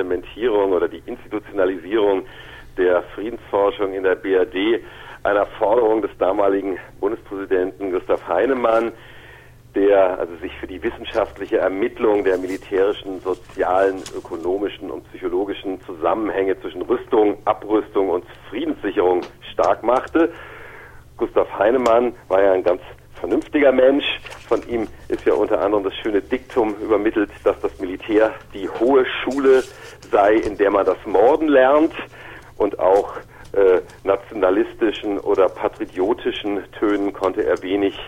Implementierung oder die Institutionalisierung der Friedensforschung in der BRD einer Forderung des damaligen Bundespräsidenten Gustav Heinemann, der also sich für die wissenschaftliche Ermittlung der militärischen, sozialen, ökonomischen und psychologischen Zusammenhänge zwischen Rüstung, Abrüstung und Friedenssicherung stark machte. Gustav Heinemann war ja ein ganz vernünftiger Mensch. Von ihm ist ja unter anderem das schöne Diktum übermittelt, dass das Militär die hohe Schule sei, in der man das Morden lernt und auch äh, nationalistischen oder patriotischen Tönen konnte er wenig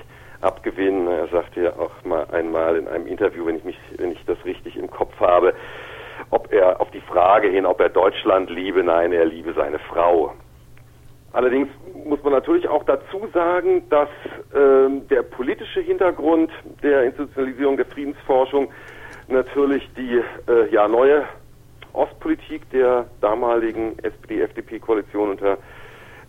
abgewinnen. Er sagte ja auch mal einmal in einem Interview, wenn ich mich, wenn ich das richtig im Kopf habe, ob er auf die Frage hin, ob er Deutschland liebe, nein, er liebe seine Frau. Allerdings muss man natürlich auch dazu sagen, dass ähm, der politische Hintergrund der Institutionalisierung der Friedensforschung natürlich die äh, ja neue Ostpolitik der damaligen SPD-FDP-Koalition unter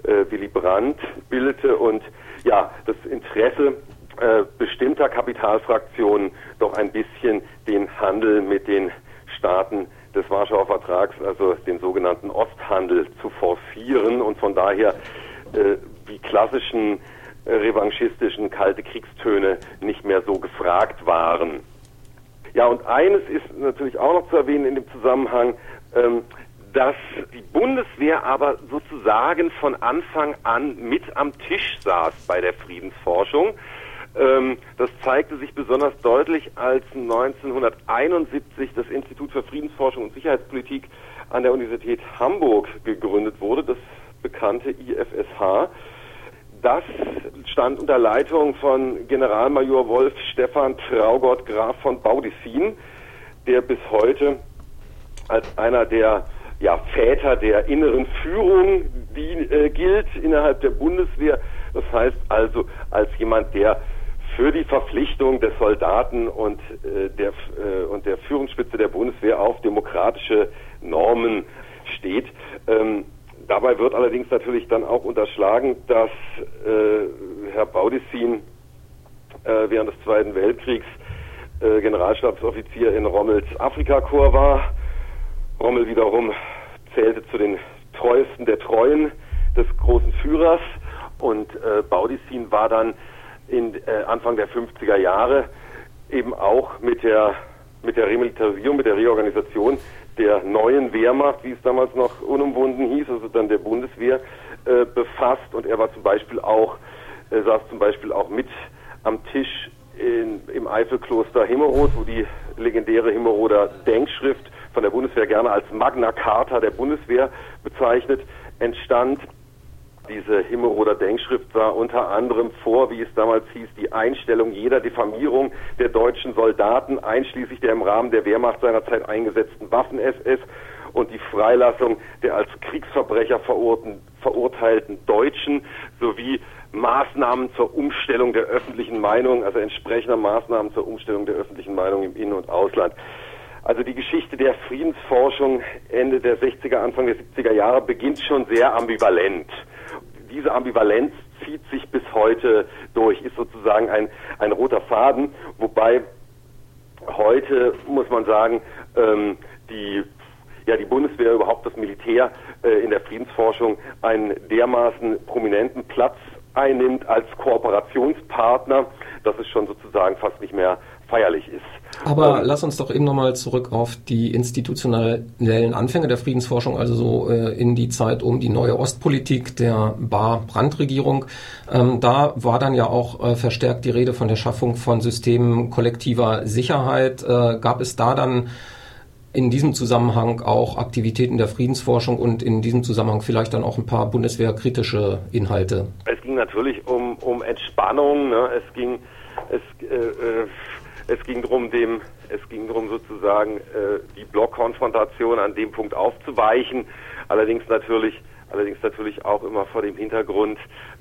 äh, Willy Brandt bildete. Und ja das Interesse äh, bestimmter Kapitalfraktionen doch ein bisschen den Handel mit den Staaten des Warschauer Vertrags, also den sogenannten Osthandel, zu forcieren und von daher äh, die klassischen äh, revanchistischen kalte Kriegstöne nicht mehr so gefragt waren. Ja, und eines ist natürlich auch noch zu erwähnen in dem Zusammenhang, ähm, dass die Bundeswehr aber sozusagen von Anfang an mit am Tisch saß bei der Friedensforschung. Ähm, das zeigte sich besonders deutlich, als 1971 das Institut für Friedensforschung und Sicherheitspolitik an der Universität Hamburg gegründet wurde, das bekannte IFSH. Das stand unter Leitung von Generalmajor Wolf Stefan Traugott Graf von Baudissin, der bis heute als einer der ja, Väter der inneren Führung die, äh, gilt innerhalb der Bundeswehr. Das heißt also als jemand, der für die Verpflichtung des Soldaten und äh, der äh, und der Führungsspitze der Bundeswehr auf demokratische Normen steht. Ähm, dabei wird allerdings natürlich dann auch unterschlagen, dass äh, Herr Baudissin äh, während des Zweiten Weltkriegs äh, Generalstabsoffizier in Rommels Afrikakorps war. Rommel wiederum zählte zu den treuesten der Treuen des großen Führers und äh, Baudissin war dann in äh, Anfang der 50er Jahre eben auch mit der mit der Remilitarisierung, mit der Reorganisation der neuen Wehrmacht, wie es damals noch unumwunden hieß, also dann der Bundeswehr, äh, befasst und er war zum Beispiel auch, äh, saß zum Beispiel auch mit am Tisch in, im Eifelkloster Himmerod, wo die legendäre Himmeroder Denkschrift von der Bundeswehr gerne als Magna Carta der Bundeswehr bezeichnet, entstand. Diese Himmelroder Denkschrift sah unter anderem vor, wie es damals hieß, die Einstellung jeder Diffamierung der deutschen Soldaten, einschließlich der im Rahmen der Wehrmacht seinerzeit eingesetzten Waffen-SS und die Freilassung der als Kriegsverbrecher verurteilten Deutschen sowie Maßnahmen zur Umstellung der öffentlichen Meinung, also entsprechender Maßnahmen zur Umstellung der öffentlichen Meinung im In- und Ausland. Also die Geschichte der Friedensforschung Ende der 60er, Anfang der 70er Jahre beginnt schon sehr ambivalent diese Ambivalenz zieht sich bis heute durch, ist sozusagen ein, ein roter Faden, wobei heute, muss man sagen, ähm, die ja die Bundeswehr überhaupt das Militär äh, in der Friedensforschung einen dermaßen prominenten Platz einnimmt als Kooperationspartner, dass es schon sozusagen fast nicht mehr feierlich ist. Aber ähm, lass uns doch eben nochmal zurück auf die institutionellen Anfänge der Friedensforschung, also so äh, in die Zeit um die neue Ostpolitik der Bar-Brandt-Regierung. Ähm, da war dann ja auch äh, verstärkt die Rede von der Schaffung von Systemen kollektiver Sicherheit. Äh, gab es da dann in diesem Zusammenhang auch Aktivitäten der Friedensforschung und in diesem Zusammenhang vielleicht dann auch ein paar bundeswehrkritische Inhalte? Es ging natürlich um, um Entspannung, ne? es ging es äh, äh es ging darum, dem, es ging darum sozusagen äh, die Blockkonfrontation an dem Punkt aufzuweichen. Allerdings natürlich, allerdings natürlich auch immer vor dem Hintergrund,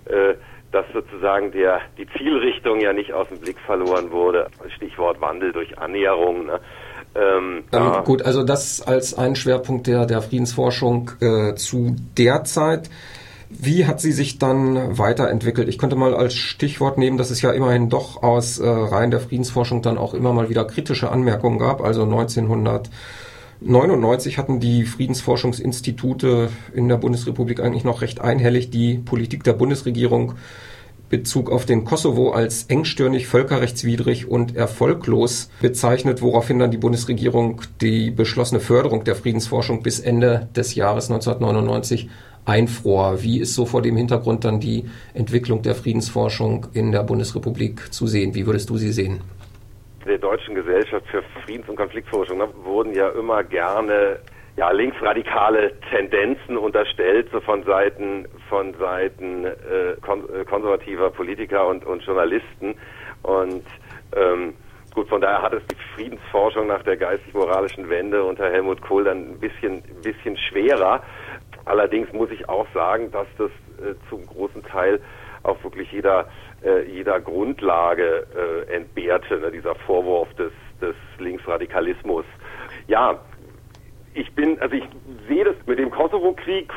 äh, dass sozusagen der die Zielrichtung ja nicht aus dem Blick verloren wurde. Stichwort Wandel durch Annäherung. Ne? Ähm, ähm, gut, also das als ein Schwerpunkt der der Friedensforschung äh, zu der Zeit. Wie hat sie sich dann weiterentwickelt? Ich könnte mal als Stichwort nehmen, dass es ja immerhin doch aus äh, Reihen der Friedensforschung dann auch immer mal wieder kritische Anmerkungen gab. Also 1900 99 hatten die Friedensforschungsinstitute in der Bundesrepublik eigentlich noch recht einhellig die Politik der Bundesregierung Bezug auf den Kosovo als engstirnig, völkerrechtswidrig und erfolglos bezeichnet, woraufhin dann die Bundesregierung die beschlossene Förderung der Friedensforschung bis Ende des Jahres 1999 einfror. Wie ist so vor dem Hintergrund dann die Entwicklung der Friedensforschung in der Bundesrepublik zu sehen? Wie würdest du sie sehen? Der Deutschen Gesellschaft für Friedens- und Konfliktforschung ne, wurden ja immer gerne ja, linksradikale Tendenzen unterstellt, so von Seiten von Seiten äh, kon äh, konservativer Politiker und, und Journalisten. Und ähm, gut, von daher hat es die Friedensforschung nach der geistig-moralischen Wende unter Helmut Kohl dann ein bisschen, ein bisschen schwerer. Allerdings muss ich auch sagen, dass das äh, zum großen Teil auch wirklich jeder, äh, jeder Grundlage äh, entbehrte, ne, dieser Vorwurf des, des Linksradikalismus. Ja, ich bin, also ich sehe das mit dem Kosovo-Krieg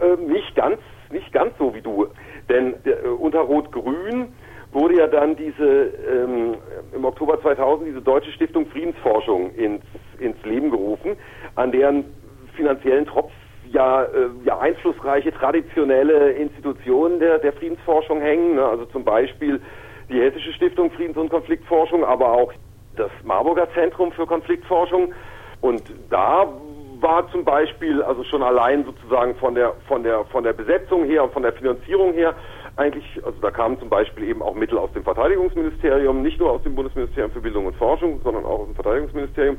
äh, nicht ganz, nicht ganz so wie du. Denn äh, unter Rot-Grün wurde ja dann diese ähm, im Oktober 2000 diese Deutsche Stiftung Friedensforschung ins, ins Leben gerufen, an deren finanziellen Tropf ja, äh, ja einflussreiche traditionelle Institutionen der, der Friedensforschung hängen. Ne? Also zum Beispiel die Hessische Stiftung Friedens- und Konfliktforschung, aber auch das Marburger Zentrum für Konfliktforschung. Und da war zum Beispiel, also schon allein sozusagen von der, von der, von der Besetzung her und von der Finanzierung her, eigentlich, also da kamen zum Beispiel eben auch Mittel aus dem Verteidigungsministerium, nicht nur aus dem Bundesministerium für Bildung und Forschung, sondern auch aus dem Verteidigungsministerium.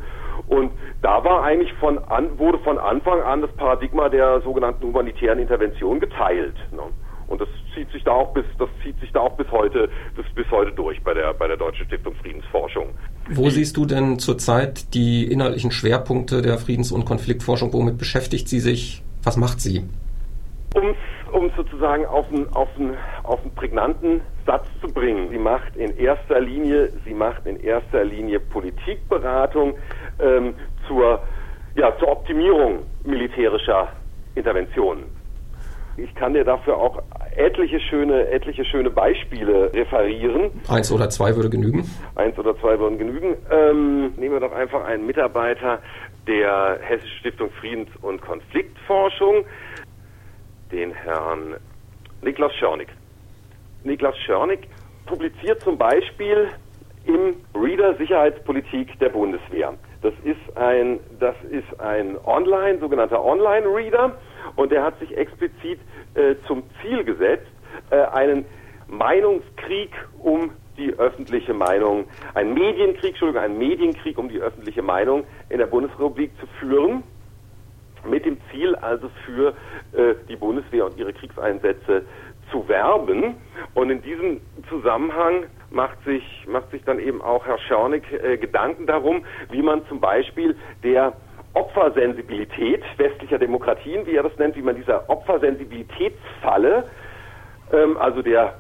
Und da war eigentlich von an, wurde von Anfang an das Paradigma der sogenannten humanitären Intervention geteilt. Ne? Und das zieht sich da auch bis, das zieht sich da auch bis heute, bis, bis heute durch bei der, bei der Deutschen Stiftung Friedensforschung. Wo siehst du denn zurzeit die inhaltlichen Schwerpunkte der Friedens- und Konfliktforschung? Womit beschäftigt sie sich? Was macht sie? Um um sozusagen auf einen, auf, einen, auf einen prägnanten Satz zu bringen. Sie macht in erster Linie, sie macht in erster Linie Politikberatung ähm, zur, ja, zur Optimierung militärischer Interventionen. Ich kann dir dafür auch etliche schöne, etliche schöne Beispiele referieren. Eins oder zwei würde genügen. Eins oder zwei würden genügen. Ähm, nehmen wir doch einfach einen Mitarbeiter der Hessischen Stiftung Friedens- und Konfliktforschung, den Herrn Niklas Schörnig. Niklas Schörnig publiziert zum Beispiel im Reader Sicherheitspolitik der Bundeswehr. Das ist ein, das ist ein Online, sogenannter Online-Reader und der hat sich explizit äh, zum Ziel gesetzt, äh, einen Meinungskrieg um die öffentliche Meinung, einen Medienkrieg, Entschuldigung, einen Medienkrieg um die öffentliche Meinung in der Bundesrepublik zu führen, mit dem Ziel also für äh, die Bundeswehr und ihre Kriegseinsätze zu werben. Und in diesem Zusammenhang macht sich, macht sich dann eben auch Herr Schörnig äh, Gedanken darum, wie man zum Beispiel der Opfersensibilität westlicher Demokratien, wie er das nennt, wie man dieser Opfersensibilitätsfalle, ähm, also der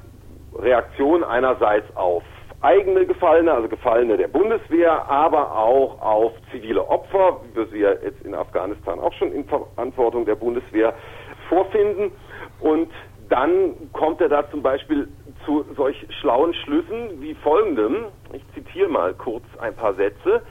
Reaktion einerseits auf eigene Gefallene, also Gefallene der Bundeswehr, aber auch auf zivile Opfer, wie wir sie ja jetzt in Afghanistan auch schon in Verantwortung der Bundeswehr vorfinden. Und dann kommt er da zum Beispiel zu solch schlauen Schlüssen wie folgendem. Ich zitiere mal kurz ein paar Sätze.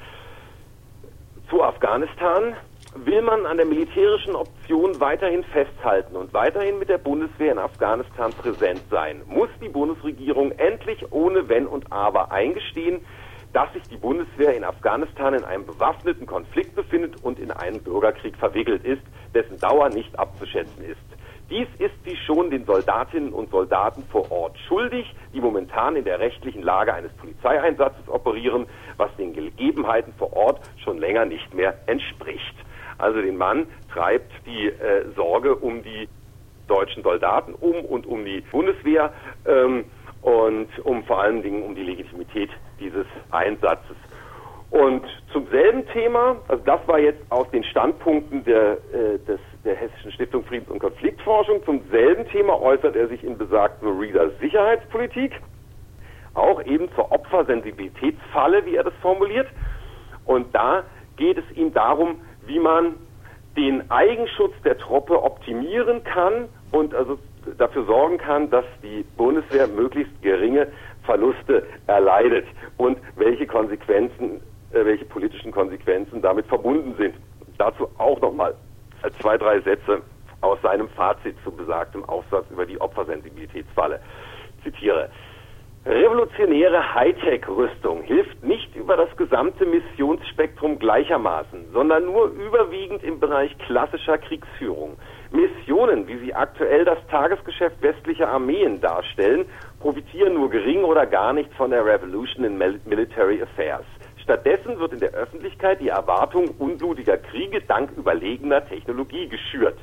Zu Afghanistan will man an der militärischen Option weiterhin festhalten und weiterhin mit der Bundeswehr in Afghanistan präsent sein, muss die Bundesregierung endlich ohne Wenn und Aber eingestehen, dass sich die Bundeswehr in Afghanistan in einem bewaffneten Konflikt befindet und in einen Bürgerkrieg verwickelt ist, dessen Dauer nicht abzuschätzen ist. Dies ist sie schon den Soldatinnen und Soldaten vor Ort schuldig, die momentan in der rechtlichen Lage eines Polizeieinsatzes operieren, was den Gegebenheiten vor Ort schon länger nicht mehr entspricht. Also den Mann treibt die äh, Sorge um die deutschen Soldaten um und um die Bundeswehr ähm, und um vor allen Dingen um die Legitimität dieses Einsatzes. Und zum selben Thema, also das war jetzt aus den Standpunkten der, äh, des, der Hessischen Stiftung Friedens- und Konfliktforschung, zum selben Thema äußert er sich in besagten Reader Sicherheitspolitik, auch eben zur Opfersensibilitätsfalle, wie er das formuliert. Und da geht es ihm darum, wie man den Eigenschutz der Truppe optimieren kann und also dafür sorgen kann, dass die Bundeswehr möglichst geringe Verluste erleidet und welche Konsequenzen, äh, welche politischen Konsequenzen damit verbunden sind. Dazu auch nochmal zwei, drei Sätze aus seinem Fazit zu besagtem Aufsatz über die Opfersensibilitätsfalle. Zitiere. Revolutionäre Hightech-Rüstung hilft nicht über das gesamte Missionsspektrum gleichermaßen, sondern nur überwiegend im Bereich klassischer Kriegsführung. Missionen, wie sie aktuell das Tagesgeschäft westlicher Armeen darstellen, profitieren nur gering oder gar nicht von der Revolution in Military Affairs. Stattdessen wird in der Öffentlichkeit die Erwartung unblutiger Kriege dank überlegener Technologie geschürt.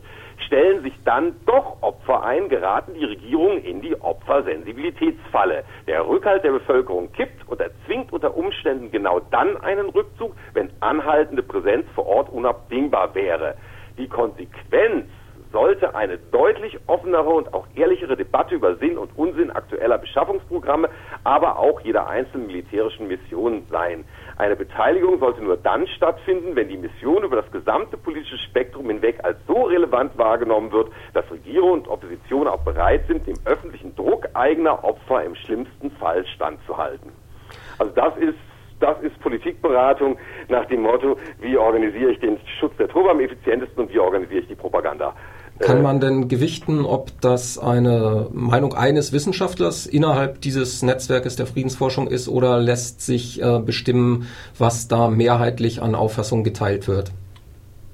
Stellen sich dann doch Opfer ein, geraten die Regierungen in die Opfersensibilitätsfalle. Der Rückhalt der Bevölkerung kippt und erzwingt unter Umständen genau dann einen Rückzug, wenn anhaltende Präsenz vor Ort unabdingbar wäre. Die Konsequenz sollte eine deutlich offenere und auch ehrlichere Debatte über Sinn und Unsinn aktueller Beschaffungsprogramme, aber auch jeder einzelnen militärischen Mission sein. Eine Beteiligung sollte nur dann stattfinden, wenn die Mission über das gesamte politische Spektrum hinweg als so relevant wahrgenommen wird, dass Regierung und Opposition auch bereit sind, dem öffentlichen Druck eigener Opfer im schlimmsten Fall standzuhalten. Also das ist das ist Politikberatung nach dem Motto, wie organisiere ich den Schutz der Truppe am effizientesten und wie organisiere ich die Propaganda kann man denn gewichten, ob das eine Meinung eines Wissenschaftlers innerhalb dieses Netzwerkes der Friedensforschung ist oder lässt sich äh, bestimmen, was da mehrheitlich an Auffassungen geteilt wird?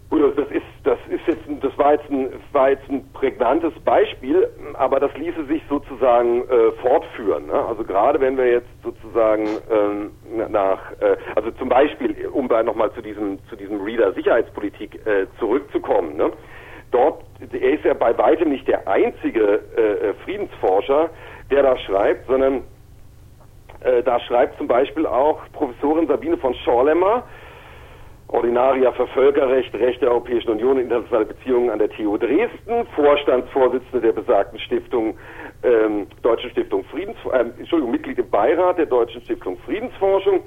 Gut, das ist, das ist jetzt, das war jetzt ein, war jetzt ein prägnantes Beispiel, aber das ließe sich sozusagen äh, fortführen. Ne? Also gerade wenn wir jetzt sozusagen ähm, nach, äh, also zum Beispiel, um nochmal zu diesem, zu diesem Reader Sicherheitspolitik äh, zurückzukommen, ne? Dort, er ist ja bei weitem nicht der einzige äh, äh, Friedensforscher, der da schreibt, sondern äh, da schreibt zum Beispiel auch Professorin Sabine von Schorlemmer, Ordinaria für Völkerrecht, Recht der Europäischen Union, internationale Beziehungen an der TU Dresden, Vorstandsvorsitzende der besagten Stiftung, ähm, Deutschen Stiftung Friedens, äh, Entschuldigung, Mitglied im Beirat der Deutschen Stiftung Friedensforschung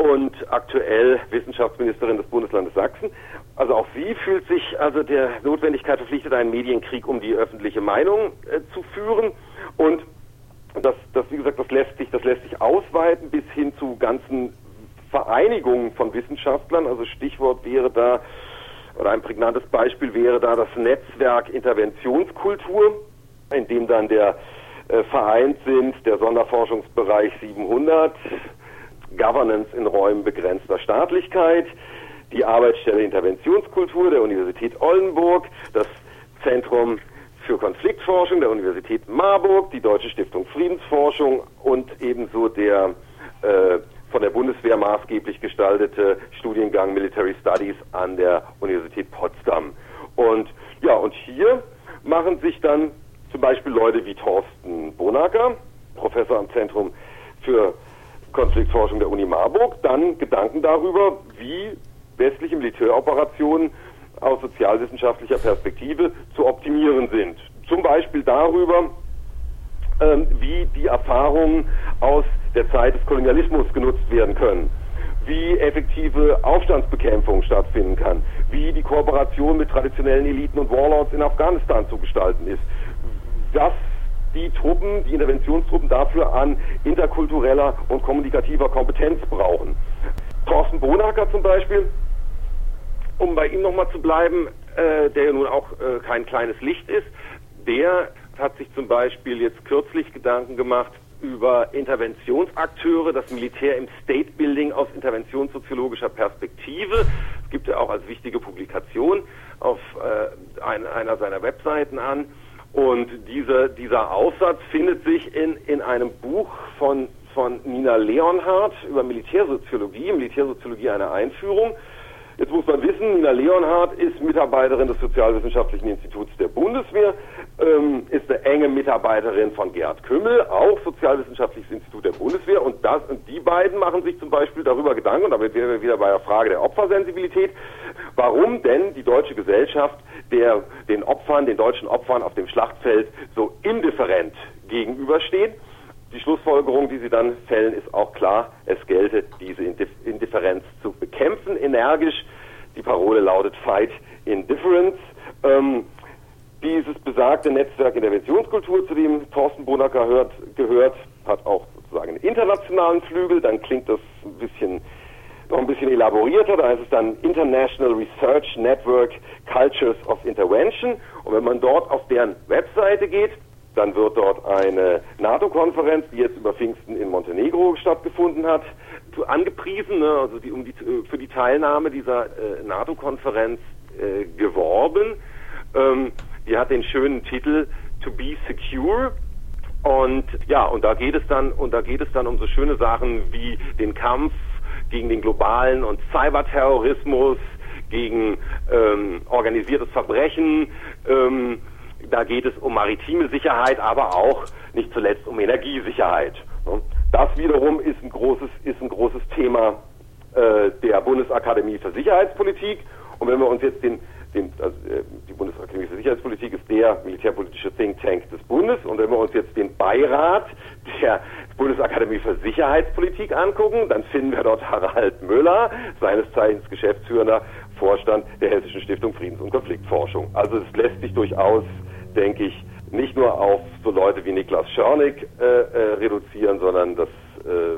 und aktuell Wissenschaftsministerin des Bundeslandes Sachsen. Also auch sie fühlt sich also der Notwendigkeit verpflichtet, einen Medienkrieg um die öffentliche Meinung äh, zu führen. Und das, das, wie gesagt, das lässt sich, das lässt sich ausweiten bis hin zu ganzen Vereinigungen von Wissenschaftlern. Also Stichwort wäre da, oder ein prägnantes Beispiel wäre da das Netzwerk Interventionskultur, in dem dann der äh, vereint sind der Sonderforschungsbereich 700, Governance in Räumen begrenzter Staatlichkeit, die Arbeitsstelle Interventionskultur der Universität Oldenburg, das Zentrum für Konfliktforschung der Universität Marburg, die Deutsche Stiftung Friedensforschung und ebenso der äh, von der Bundeswehr maßgeblich gestaltete Studiengang Military Studies an der Universität Potsdam. Und ja, und hier machen sich dann zum Beispiel Leute wie Thorsten Bonacker, Professor am Zentrum für Konfliktforschung der Uni Marburg, dann Gedanken darüber, wie westliche Militäroperationen aus sozialwissenschaftlicher Perspektive zu optimieren sind. Zum Beispiel darüber, ähm, wie die Erfahrungen aus der Zeit des Kolonialismus genutzt werden können, wie effektive Aufstandsbekämpfung stattfinden kann, wie die Kooperation mit traditionellen Eliten und Warlords in Afghanistan zu gestalten ist, was die Truppen, die Interventionstruppen dafür an interkultureller und kommunikativer Kompetenz brauchen. Thorsten Bonacker zum Beispiel, um bei ihm nochmal zu bleiben, äh, der ja nun auch äh, kein kleines Licht ist, der hat sich zum Beispiel jetzt kürzlich Gedanken gemacht über Interventionsakteure, das Militär im State Building aus interventionssoziologischer Perspektive. Es gibt ja auch als wichtige Publikation auf äh, ein, einer seiner Webseiten an. Und diese, dieser Aufsatz findet sich in, in einem Buch von, von Nina Leonhardt über Militärsoziologie, Militärsoziologie eine Einführung. Jetzt muss man wissen, Nina Leonhardt ist Mitarbeiterin des Sozialwissenschaftlichen Instituts der Bundeswehr, ähm, ist eine enge Mitarbeiterin von Gerhard Kümmel, auch Sozialwissenschaftliches Institut der Bundeswehr. Und das und die beiden machen sich zum Beispiel darüber Gedanken, und damit wären wir wieder bei der Frage der Opfersensibilität, warum denn die deutsche Gesellschaft der den Opfern, den deutschen Opfern auf dem Schlachtfeld so indifferent gegenübersteht. Die Schlussfolgerung, die sie dann fällen, ist auch klar, es gelte, diese Indifferenz zu bekämpfen, energisch. Die Parole lautet Fight Indifference. Ähm, dieses besagte Netzwerk Interventionskultur, zu dem Thorsten Bonacker hört, gehört, hat auch sozusagen einen internationalen Flügel. Dann klingt das ein bisschen noch ein bisschen elaborierter, da ist es dann International Research Network Cultures of Intervention. Und wenn man dort auf deren Webseite geht, dann wird dort eine NATO-Konferenz, die jetzt über Pfingsten in Montenegro stattgefunden hat, angepriesen, ne, also die, um die, für die Teilnahme dieser äh, NATO-Konferenz äh, geworben. Ähm, die hat den schönen Titel To Be Secure. Und ja, und da geht es dann, und da geht es dann um so schöne Sachen wie den Kampf gegen den globalen und Cyberterrorismus, gegen ähm, organisiertes Verbrechen. Ähm, da geht es um maritime Sicherheit, aber auch nicht zuletzt um Energiesicherheit. Das wiederum ist ein großes, ist ein großes Thema äh, der Bundesakademie für Sicherheitspolitik. Und wenn wir uns jetzt den, den also, äh, die Bundesakademie für Sicherheitspolitik ist der militärpolitische Think Tank des Bundes. Und wenn wir uns jetzt den Beirat der Bundesakademie für Sicherheitspolitik angucken, dann finden wir dort Harald Müller, seines Zeichens Geschäftsführender Vorstand der Hessischen Stiftung Friedens- und Konfliktforschung. Also es lässt sich durchaus, denke ich, nicht nur auf so Leute wie Niklas Schörnig äh, äh, reduzieren, sondern das äh,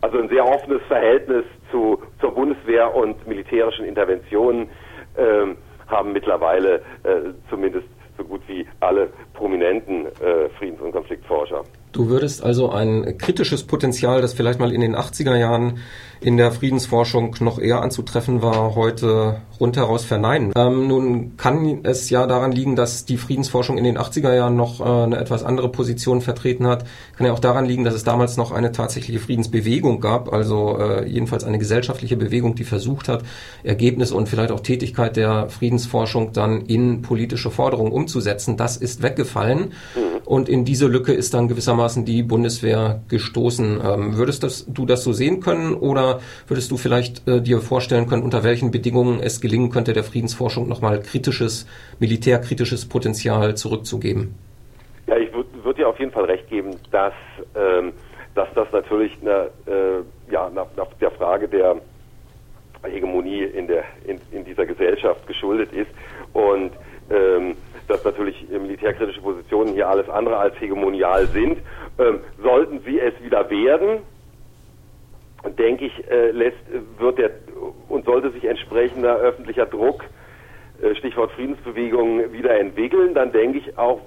also ein sehr offenes Verhältnis zu zur Bundeswehr und militärischen Interventionen ähm, haben mittlerweile äh, zumindest so gut wie alle prominenten äh, Friedens- und Konfliktforscher. Du würdest also ein kritisches Potenzial, das vielleicht mal in den 80er Jahren in der Friedensforschung noch eher anzutreffen war, heute rundheraus verneinen. Ähm, nun kann es ja daran liegen, dass die Friedensforschung in den 80er Jahren noch äh, eine etwas andere Position vertreten hat. Kann ja auch daran liegen, dass es damals noch eine tatsächliche Friedensbewegung gab, also äh, jedenfalls eine gesellschaftliche Bewegung, die versucht hat, Ergebnisse und vielleicht auch Tätigkeit der Friedensforschung dann in politische Forderungen umzusetzen. Das ist weggefallen mhm. und in diese Lücke ist dann gewissermaßen die Bundeswehr gestoßen. Ähm, würdest das, du das so sehen können oder würdest du vielleicht äh, dir vorstellen können, unter welchen Bedingungen es gelingen könnte, der Friedensforschung nochmal kritisches, militärkritisches Potenzial zurückzugeben? Ja, ich würde würd dir auf jeden Fall recht geben, dass, ähm, dass das natürlich eine, äh, ja, nach, nach, der Frage der Hegemonie in, der, in, in dieser Gesellschaft geschuldet ist und ähm, dass natürlich militärkritische Positionen hier alles andere als hegemonial sind. Ähm, sollten sie es wieder werden, denke ich, äh, lässt, wird der und sollte sich entsprechender öffentlicher Druck, äh, Stichwort Friedensbewegung, wieder entwickeln, dann denke ich auch,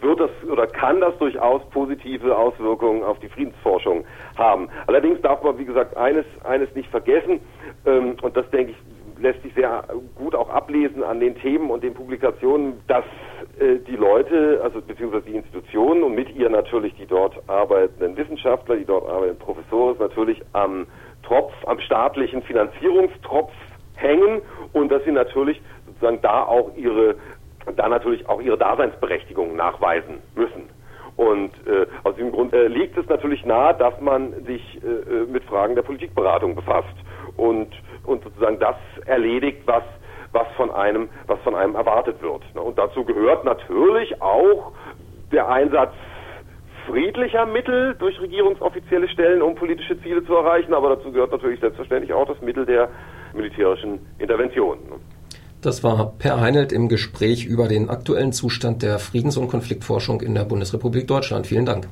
wird das oder kann das durchaus positive Auswirkungen auf die Friedensforschung haben. Allerdings darf man, wie gesagt, eines, eines nicht vergessen, ähm, und das denke ich, lässt sich sehr gut auch ablesen an den Themen und den Publikationen, dass äh, die Leute, also beziehungsweise die Institutionen und mit ihr natürlich die dort arbeitenden Wissenschaftler, die dort arbeitenden Professoren natürlich am Tropf, am staatlichen Finanzierungstropf hängen und dass sie natürlich sozusagen da auch ihre, da natürlich auch ihre Daseinsberechtigung nachweisen müssen. Und äh, aus diesem Grund äh, liegt es natürlich nahe, dass man sich äh, äh mit Fragen der Politikberatung befasst und, und sozusagen das erledigt, was, was, von einem, was von einem erwartet wird. Und dazu gehört natürlich auch der Einsatz friedlicher Mittel durch regierungsoffizielle Stellen, um politische Ziele zu erreichen, aber dazu gehört natürlich selbstverständlich auch das Mittel der militärischen Intervention. Das war Per Heinelt im Gespräch über den aktuellen Zustand der Friedens- und Konfliktforschung in der Bundesrepublik Deutschland. Vielen Dank.